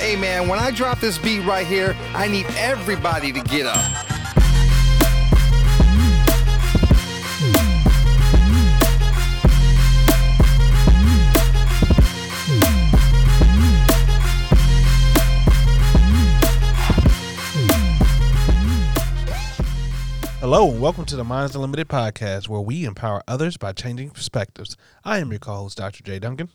Hey man, when I drop this beat right here, I need everybody to get up. Hello, and welcome to the Minds Unlimited podcast, where we empower others by changing perspectives. I am your co-host, Dr. J. Duncan.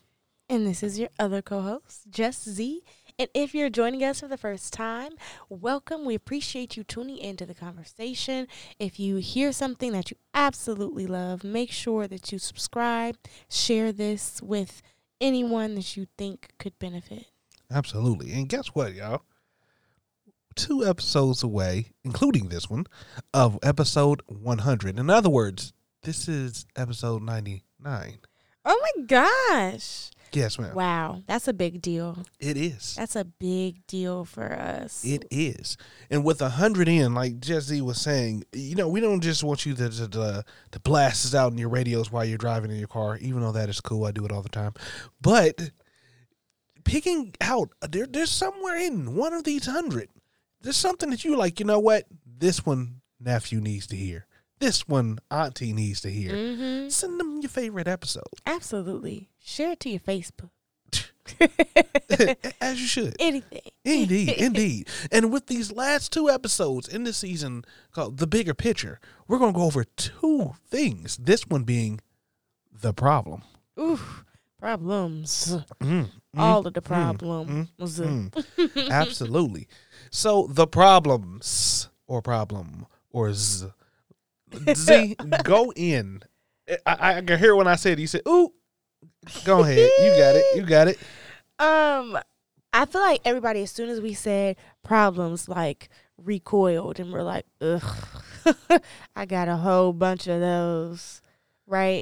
And this is your other co host, Jess Z. And if you're joining us for the first time, welcome. We appreciate you tuning into the conversation. If you hear something that you absolutely love, make sure that you subscribe, share this with anyone that you think could benefit. Absolutely. And guess what, y'all? Two episodes away, including this one, of episode 100. In other words, this is episode 99. Oh my gosh. Yes, ma'am. Wow. That's a big deal. It is. That's a big deal for us. It is. And with a hundred in, like Jesse was saying, you know, we don't just want you to, to to to blast this out in your radios while you're driving in your car, even though that is cool. I do it all the time. But picking out there there's somewhere in one of these hundred. There's something that you like, you know what? This one nephew needs to hear. This one auntie needs to hear. hmm Send them your favorite episode. Absolutely. Share it to your Facebook. As you should. Anything. Indeed, indeed. And with these last two episodes in the season called The Bigger Picture, we're going to go over two things. This one being the problem. Ooh, problems. Mm, All of the problems. mm. Absolutely. So, the problems, or problem, or z. Z, go in. I, I can hear when I said, you said, ooh, go ahead. You got it. You got it. Um, I feel like everybody, as soon as we said problems, like recoiled and we're like, ugh, I got a whole bunch of those, right?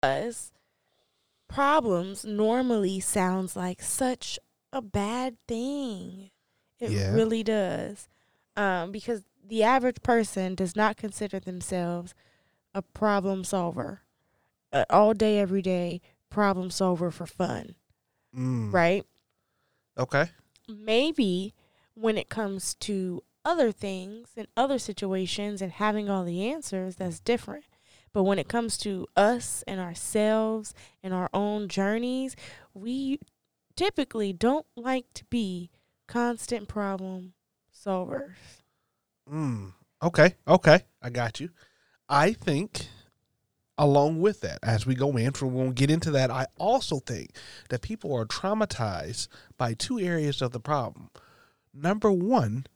Because problems normally sounds like such a bad thing. It Yeah. really does. Um, because the average person does not consider themselves a problem solver. Uh, all day, every day, problem solver for fun, Mm, right? Okay. Maybe when it comes to other things and other situations and having all the answers, that's different. But when it comes to us and ourselves and our own journeys, we typically don't like to be constant problem solvers. Mm, okay, okay, I got you. I think, along with that, as we go in, for when we get into that, I also think that people are traumatized by two areas of the problem. Number one,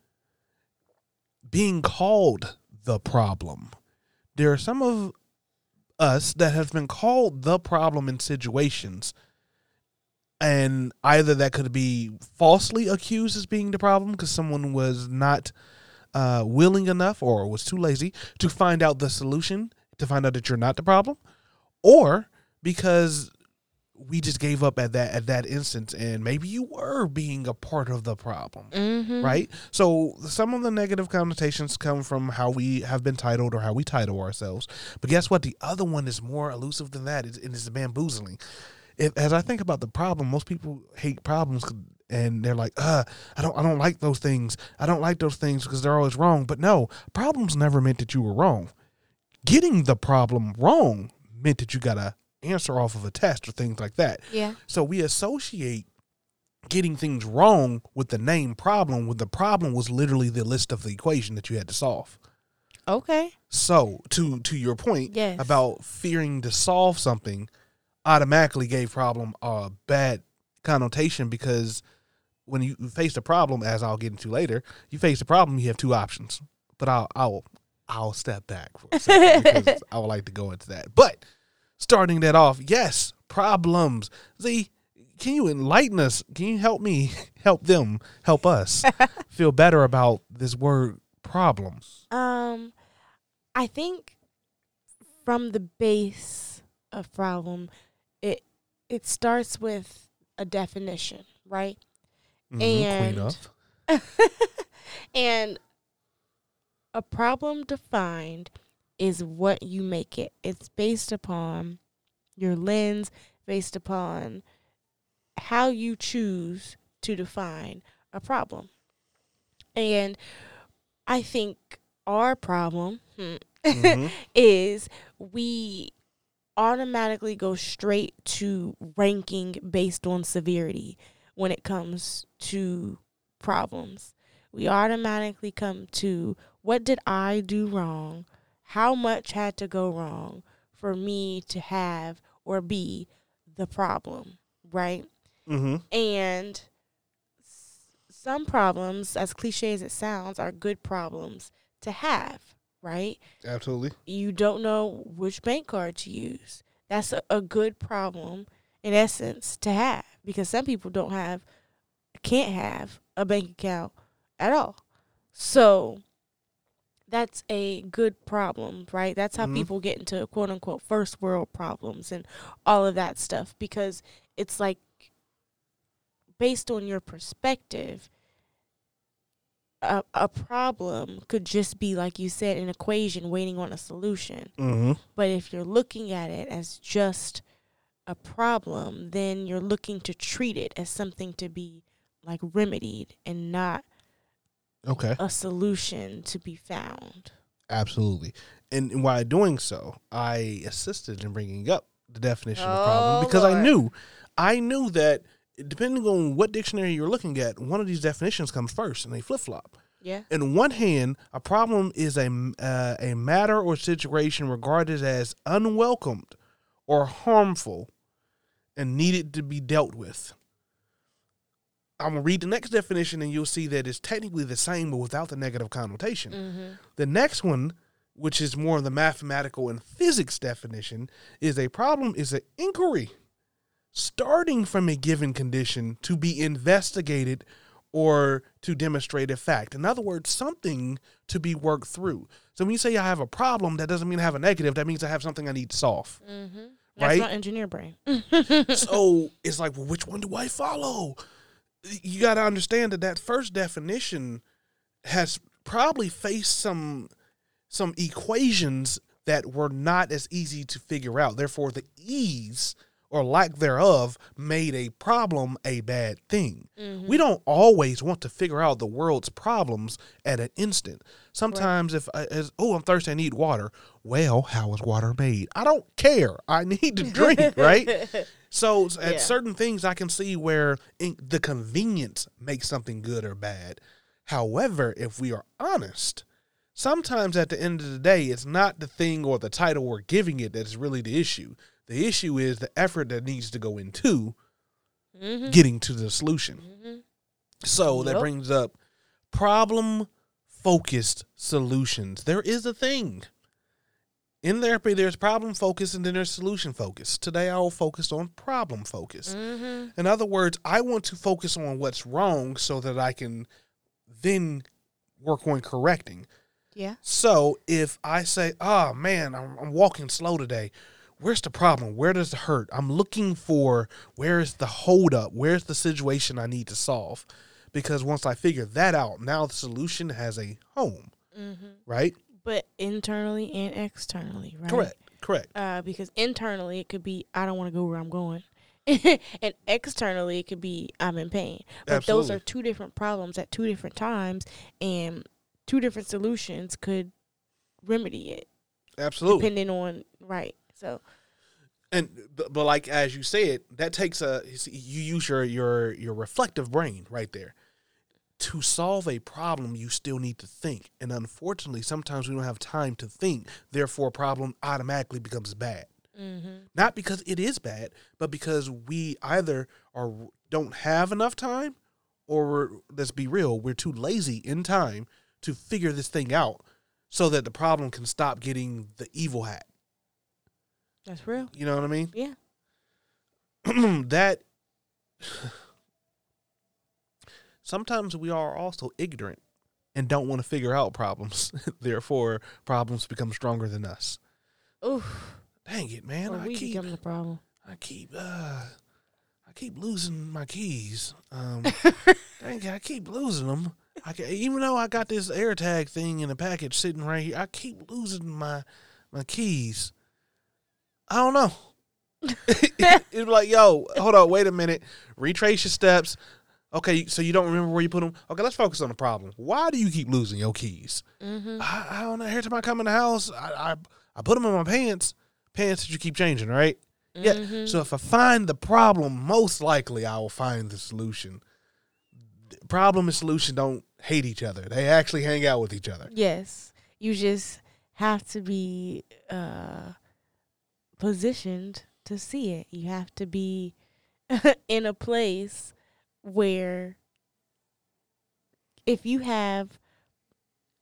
being called the problem. There are some of us that have been called the problem in situations. And either that could be falsely accused as being the problem because someone was not uh, willing enough or was too lazy to find out the solution to find out that you're not the problem, or because we just gave up at that at that instance and maybe you were being a part of the problem. Mm-hmm. Right? So some of the negative connotations come from how we have been titled or how we title ourselves. But guess what? The other one is more elusive than that. It's, it is bamboozling. If, as I think about the problem, most people hate problems and they're like, uh, I don't I don't like those things. I don't like those things because they're always wrong. But no, problems never meant that you were wrong. Getting the problem wrong meant that you got to answer off of a test or things like that. Yeah. So we associate getting things wrong with the name problem when the problem was literally the list of the equation that you had to solve. Okay. So to to your point Yes. about fearing to solve something automatically gave problem a bad connotation because when you face a problem, as I'll get into later, you face a problem, you have two options. But I'll I'll I'll step back for a second because I would like to go into that. But starting that off, yes, problems. Z, can you enlighten us? Can you help me help them help us feel better about this word problems? Um, I think from the base of problem, it it starts with a definition, right? Mhm, And- and a problem defined is what you make it. It's based upon your lens, based upon how you choose to define a problem. And I think our problem hmm, Mhm. is we automatically go straight to ranking based on severity when it comes to problems. We automatically come to what did I do wrong? How much had to go wrong for me to have or be the problem, right? Mm-hmm. And s- some problems, as cliche as it sounds, are good problems to have, right? Absolutely. You don't know which bank card to use. That's a, a good problem, in essence, to have because some people don't have, can't have a bank account at all. So that's a good problem, right? That's how Mhm. people get into quote unquote first world problems and all of that stuff because it's like based on your perspective, a, a problem could just be, like you said, an equation waiting on a solution. Mm-hmm. But if you're looking at it as just a problem, then you're looking to treat it as something to be like remedied and not Okay. a solution to be found. Absolutely. And, while doing so, I assisted in bringing up the definition of Oh, problem because I knew, I knew that depending on what dictionary you're looking at, one of these definitions comes first, and they flip flop. Yeah. In one hand, a problem is a uh, a matter or situation regarded as unwelcomed or harmful, and needed to be dealt with. I'm gonna read the next definition, and you'll see that it's technically the same, but without the negative connotation. Mm-hmm. The next one, which is more of the mathematical and physics definition, is a problem is an inquiry starting from a given condition to be investigated or to demonstrate a fact. In other words, something to be worked through. So when you say I have a problem, that doesn't mean I have a negative. That means I have something I need to solve. Mm-hmm. That's Right? my engineer brain. so it's like, well, which one do I follow? You got to understand that that first definition has probably faced some some equations that were not as easy to figure out. Therefore, the ease or lack thereof made a problem a bad thing. Mm-hmm. We don't always want to figure out the world's problems at an instant. Sometimes, if I, as oh, I'm thirsty, I need water. Well, how is water made? I don't care. I need to drink, right? So at Yeah. certain things, I can see where in, the convenience makes something good or bad. However, if we are honest, sometimes at the end of the day, it's not the thing or the title we're giving it that is really the issue. The issue is the effort that needs to go into mm-hmm. getting to the solution. Mm-hmm. So that brings up problem focused solutions. There is a thing. In therapy, there's problem focused and then there's solution focused. Today, I will focus on problem focused. Mm-hmm. In other words, I want to focus on what's wrong so that I can then work on correcting. Yeah. So if I say, oh man, I'm, I'm walking slow today, where's the problem? Where does it hurt? I'm looking for where is the holdup? Where's the situation I need to solve? Because once I figure that out, now the solution has a home, Mm-hmm. right? But internally and externally, right? Correct. Correct. Uh, because internally it could be I don't want to go where I'm going, and externally it could be I'm in pain. But those are two different problems at two different times, and two different solutions could remedy it Absolutely. depending on right. So and but, like as you said, that takes a you use your your your reflective brain right there. To solve a problem, you still need to think, and unfortunately, sometimes we don't have time to think. Therefore, a problem automatically becomes bad. mm-hmm. Not because it is bad, but because we either are don't have enough time, or let's be real, we're too lazy in time to figure this thing out, so that the problem can stop getting the evil hat. That's real. You know what I mean? Yeah. that sometimes we are also ignorant and don't want to figure out problems. Therefore, problems become stronger than us. Oof. Dang it, man! or I we keep, become the problem. I keep, uh, I keep losing my keys. Um, dang it, I keep losing them. I ca even though I got this AirTag thing in the package sitting right here, I keep losing my my keys. I don't know. it's like, yo, hold on, wait a minute. Retrace your steps. Okay, so you don't remember where you put them. Okay, let's focus on the problem. Why do you keep losing your keys? Mm-hmm. I, I don't know. Every time I come in the house, I, I I put them in my pants. Pants that you keep changing, right? Yeah. Mm-hmm. So if I find the problem, most likely I will find the solution. Problem and solution don't hate each other. They actually hang out with each other. Yes. You just have to be uh positioned to see it. You have to be in a place where if you have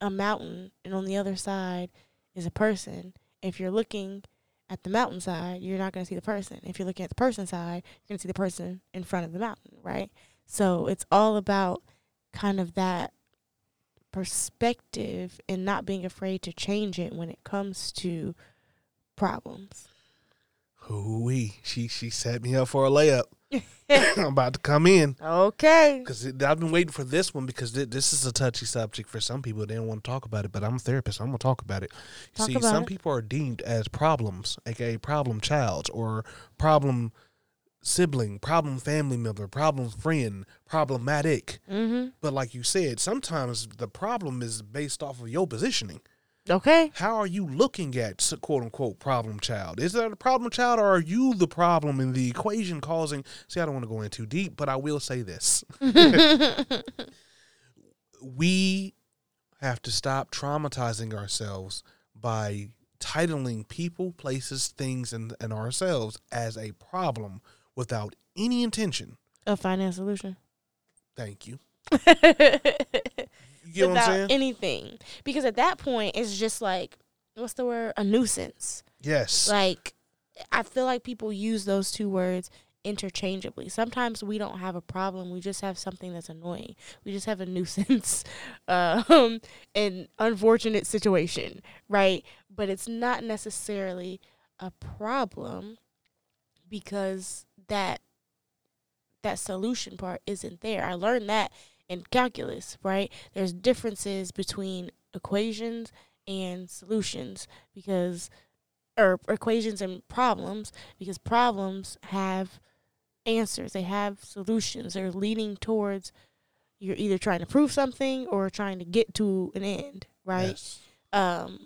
a mountain and on the other side is a person, if you're looking at the mountainside, you're not going to see the person. If you're looking at the person side, you're going to see the person in front of the mountain, right? So it's all about kind of that perspective and not being afraid to change it when it comes to problems. Hoo-wee. She she set me up for a layup. I'm about to come in Okay. because I've been waiting for this one because thi- this is a touchy subject for some people. They don't want to talk about it, but I'm a therapist. I'm gonna talk about it. Talk See, some it. people are deemed as problems, aka problem child or problem sibling, problem family member, problem friend, problematic. Mhm. But like you said, sometimes the problem is based off of your positioning. Okay. How are you looking at quote unquote problem child? Is that a problem child or are you the problem in the equation causing? See, I don't want to go in too deep, but I will say this. we have to stop traumatizing ourselves by titling people, places, things, and, and ourselves as a problem without any intention. of finding a solution. Thank you. You get what I'm Without anything. Because at that point it's just like what's the word? A nuisance. yes. Like I feel like people use those two words interchangeably. Sometimes we don't have a problem, we just have something that's annoying. We just have a nuisance um an unfortunate situation, right? But it's not necessarily a problem because that that solution part isn't there. I learned that in calculus, right? There's differences between equations and solutions because or equations and problems because problems have answers they have solutions they're leading towards you're either trying to prove something or trying to get to an end right Yes. um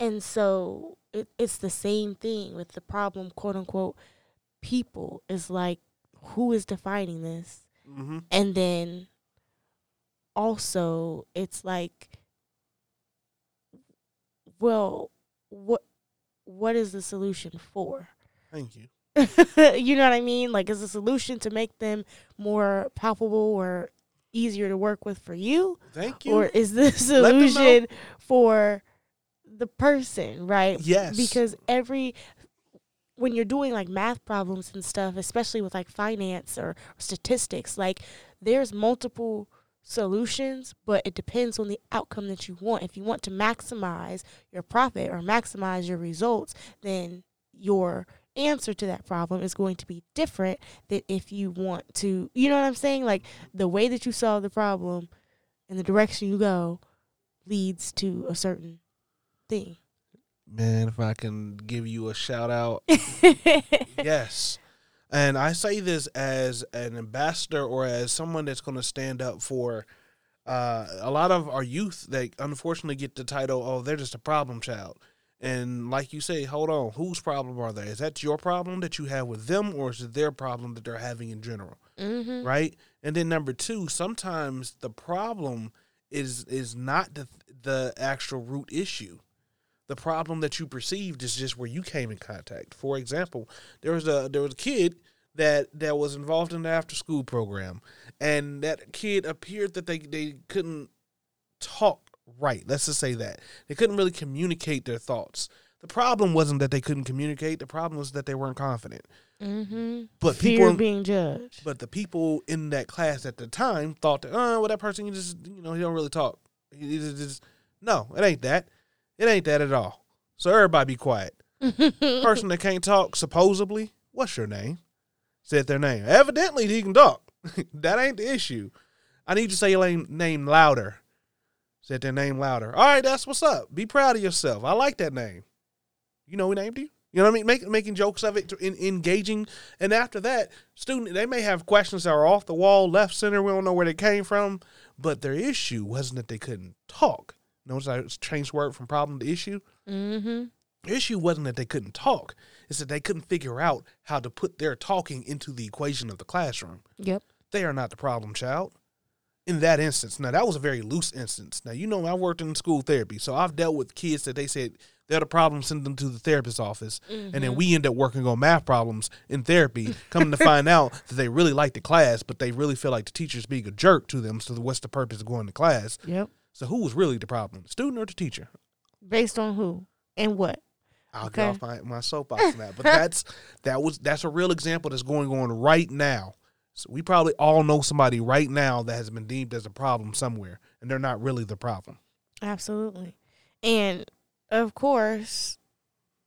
and so it, it's the same thing with the problem quote unquote people is like who is defining this Mm-hmm. and then also it's like well what what is the solution for Thank you. you know what i mean like is the solution to make them more palpable or easier to work with for you Thank you. or is the solution for the person right yes. because every when you're doing like math problems and stuff especially with like finance or statistics like there's multiple solutions but it depends on the outcome that you want. If you want to maximize your profit or maximize your results then your answer to that problem is going to be different than if you want to you know what i'm saying? Like the way that you solve the problem and the direction you go leads to a certain thing. Man, if I can give you a shout out, yes. And I say this as an ambassador or as someone that's going to stand up for uh, a lot of our youth that unfortunately get the title, oh, they're just a problem child. And like you say, hold on, whose problem are they? Is that your problem that you have with them, or is it their problem that they're having in general? mm-hmm. right? And then number two, sometimes the problem is is not the the actual root issue. The problem that you perceived is just where you came in contact. For example, there was a there was a kid that that was involved in the after school program, and that kid appeared that they they couldn't talk right. Let's just say that they couldn't really communicate their thoughts. The problem wasn't that they couldn't communicate. The problem was that they weren't confident. Mm-hmm. But Fear people being judged. but the people in that class at the time thought that, oh, well, that person, you just, you know, he don't really talk. He he just, just- no, it ain't that. It ain't that at all. So everybody be quiet. Person that can't talk, supposedly, what's your name? Said their name. Evidently, he can talk. that ain't the issue. I need you to say your name, name louder. Said their name louder. All right, that's what's up. Be proud of yourself. I like that name. You know who named you? You know what I mean? Make, making jokes of it, to, in, engaging, and after that, student they may have questions that are off the wall, left, center. We don't know where they came from, but their issue wasn't that they couldn't talk. Notice I changed word from problem to issue. Mm-hmm. The issue wasn't that they couldn't talk; it's that they couldn't figure out how to put their talking into the equation of the classroom. Yep. They are not the problem child. In that instance, now that was a very loose instance. Now you know I worked in school therapy, so I've dealt with kids that they said they're the problem, send them to the therapist's office, and then we end up working on math problems in therapy. Coming to find out that they really like the class, but they really feel like the teacher's being a jerk to them. So what's the purpose of going to class? Yep. So who was really the problem, the student or the teacher? Based on who and what? I'll Okay. get off my, my soapbox on that. But that's that was that's a real example that's going on right now. So we probably all know somebody right now that has been deemed as a problem somewhere, and they're not really the problem. Absolutely. And of course,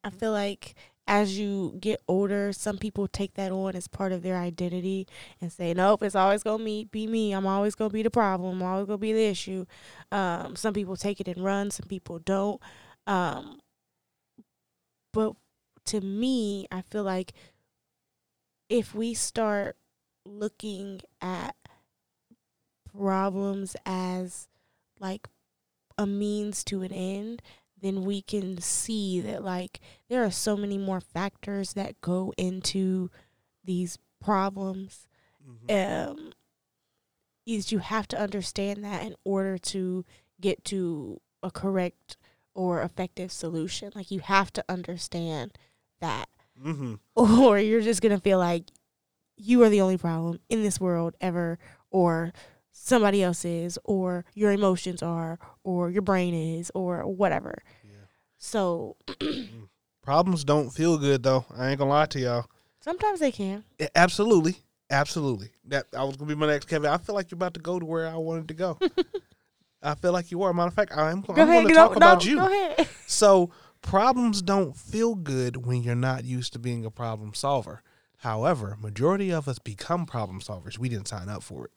I feel like as you get older, some people take that on as part of their identity and say, "Nope, it's always gonna be be me. I'm always gonna be the problem. I'm always gonna be the issue." Um, some people take it and run. Some people don't. Um, but to me, I feel like if we start looking at problems as like a means to an end, then we can see that like there are so many more factors that go into these problems. Um, is you have to understand that in order to get to a correct or effective solution. Like you have to understand that, Mm-hmm. or you're just gonna feel like you are the only problem in this world ever, or somebody else is, or your emotions are, or your brain is, or whatever. Yeah. So Problems don't feel good though. I ain't gonna lie to y'all. sometimes they can. Yeah, absolutely, absolutely. That I was gonna be my next Kevin. I feel like you're about to go to where I wanted to go. I feel like you are. Matter of fact, I'm, Go I'm going to talk about no, you. Go ahead. So problems don't feel good when you're not used to being a problem solver. However, majority of us become problem solvers. We didn't sign up for it.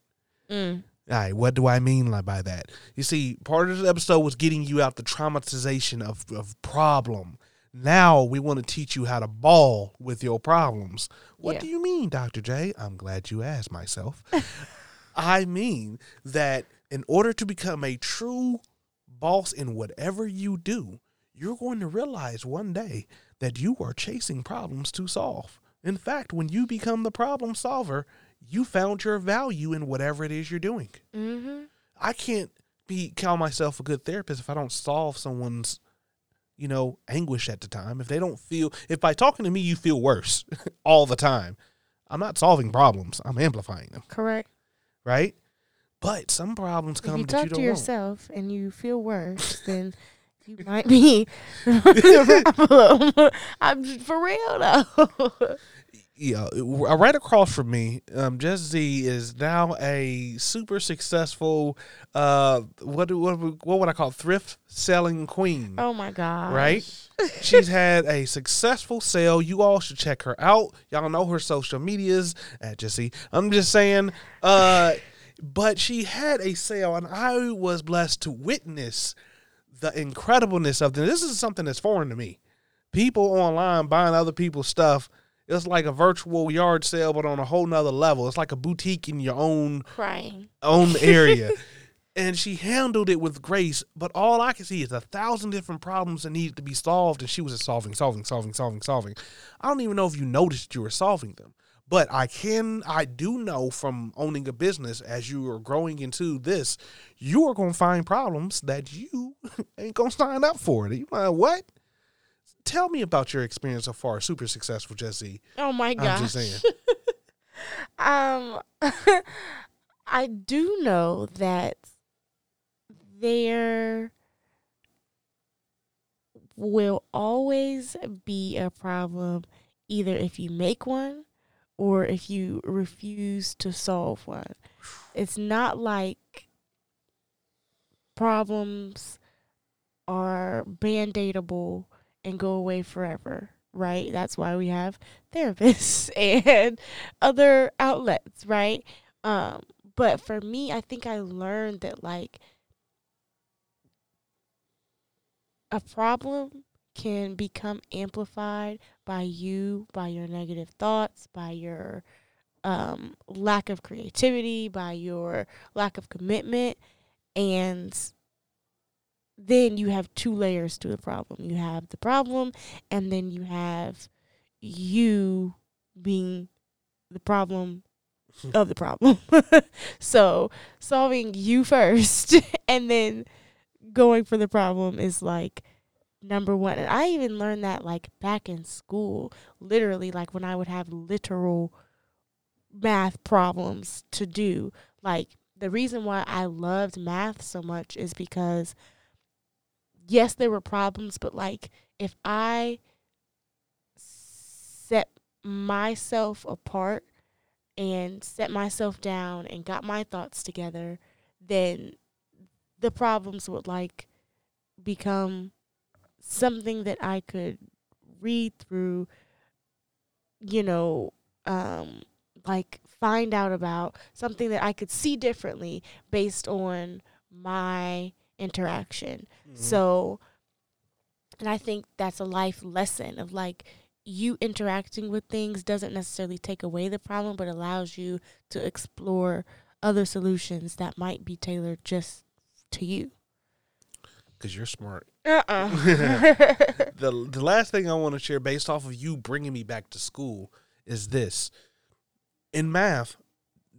Mm. All right, what do I mean by that? You see, part of the episode was getting you out the traumatization of, of problem. Now we want to teach you how to ball with your problems. What Yeah. do you mean, Dr. J? I'm glad you asked myself. I mean that in order to become a true boss in whatever you do, you're going to realize one day that you are chasing problems to solve. In fact, when you become the problem solver, you found your value in whatever it is you're doing. Mm-hmm. I can't be call myself a good therapist if I don't solve someone's, you know, anguish at the time. If they don't feel if by talking to me you feel worse all the time, I'm not solving problems. I'm amplifying them, Correct. right? But some problems If come you that talk you to don't want. yourself and you feel worse, then you might be the problem. I'm for real though. Yeah, uh, right across from me, um, Jess Z is now a super successful, uh, what what would- what would I call thrift selling queen? oh my god! Right? She's had a successful sale. You all should check her out. Y'all know her social medias at Jessie. I'm just saying, uh, but she had a sale, and I was blessed to witness the incredibleness of this. This is something that's foreign to me. People online buying other people's stuff. It's like a virtual yard sale, but on a whole nother level. It's like a boutique in your own Crying. own area. and she handled it with grace. But all I can see is a thousand different problems that needed to be solved, and she was just solving, solving, solving, solving, solving. I don't even know if you noticed you were solving them. But I can, I do know from owning a business as you are growing into this, you are going to find problems that you ain't going to sign up for. You like, what? Tell me about your experience so far. Super successful, Jesse. Oh my I'm gosh. just saying. Um, I do know that there will always be a problem, either if you make one or if you refuse to solve one. It's not like problems are band aidable and go away forever, right? That's why we have therapists and other outlets, right? Um, but for me, I think I learned that like a problem can become amplified by you, by your negative thoughts, by your um, lack of creativity, by your lack of commitment. And then you have two layers to the problem. You have the problem, and then you have you being the problem of the problem. so solving you first and then going for the problem is like number one. And I even learned that like back in school, literally, like when I would have literal math problems to do. Like the reason why I loved math so much is because yes, there were problems, but like if I set myself apart and set myself down and got my thoughts together, then the problems would like become something that I could read through, you know, um, like find out about something that I could see differently based on my interaction. Mm-hmm. So, and I think that's a life lesson of like you interacting with things doesn't necessarily take away the problem, but allows you to explore other solutions that might be tailored just to you. because you're smart. Uh-uh. the the last thing I want to share, based off of you bringing me back to school, is this: in math,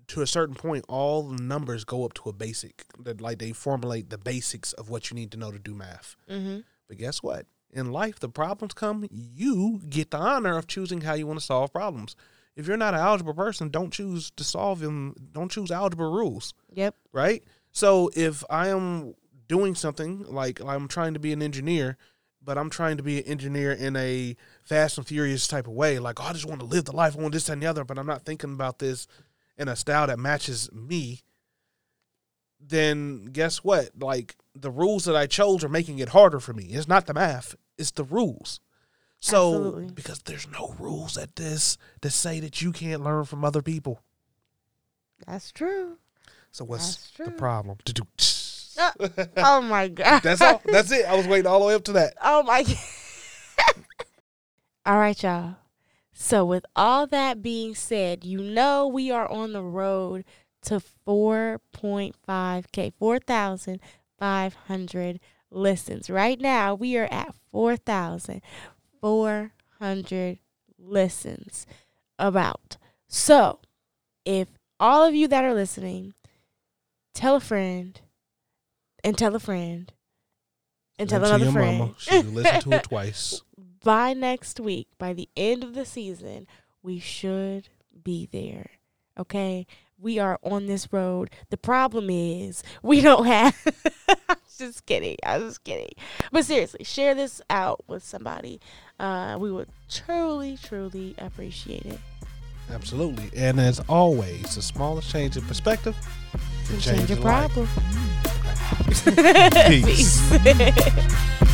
to a certain point, all the numbers go up to a basic. That like they formulate the basics of what you need to know to do math. mm-hmm. But guess what? In life, the problems come. You get the honor of choosing how you want to solve problems. If you're not an algebra person, don't choose to solve them. Don't choose algebra rules Yep. right? So if I am doing something like I'm trying to be an engineer, but I'm trying to be an engineer in a fast and furious type of way, like oh, I just want to live the life, I want this that, and the other, but I'm not thinking about this in a style that matches me, then guess what? Like the rules that I chose are making it harder for me. It's not the math, it's the rules. So Absolutely. because there's no rules at this to say that you can't learn from other people. That's true. So what's That's the problem? Uh, oh my god. That's all. That's it. I was waiting all the way up to that. Oh my god. all right, y'all. So with all that being said, you know we are on the road to 4.5k, 4,500 listens. Right now, we are at 4,400 listens about. So, if all of you that are listening, tell a friend and tell a friend and tell another friend. Mama. She listened to it twice. By next week, by the end of the season, we should be there. Okay? We are on this road. The problem is we don't have I'm just kidding. I'm just kidding. But seriously, share this out with somebody. Uh, we would truly, truly appreciate it. Absolutely. And as always, the smallest change in perspective can Change, change your problem. Peace. Peace.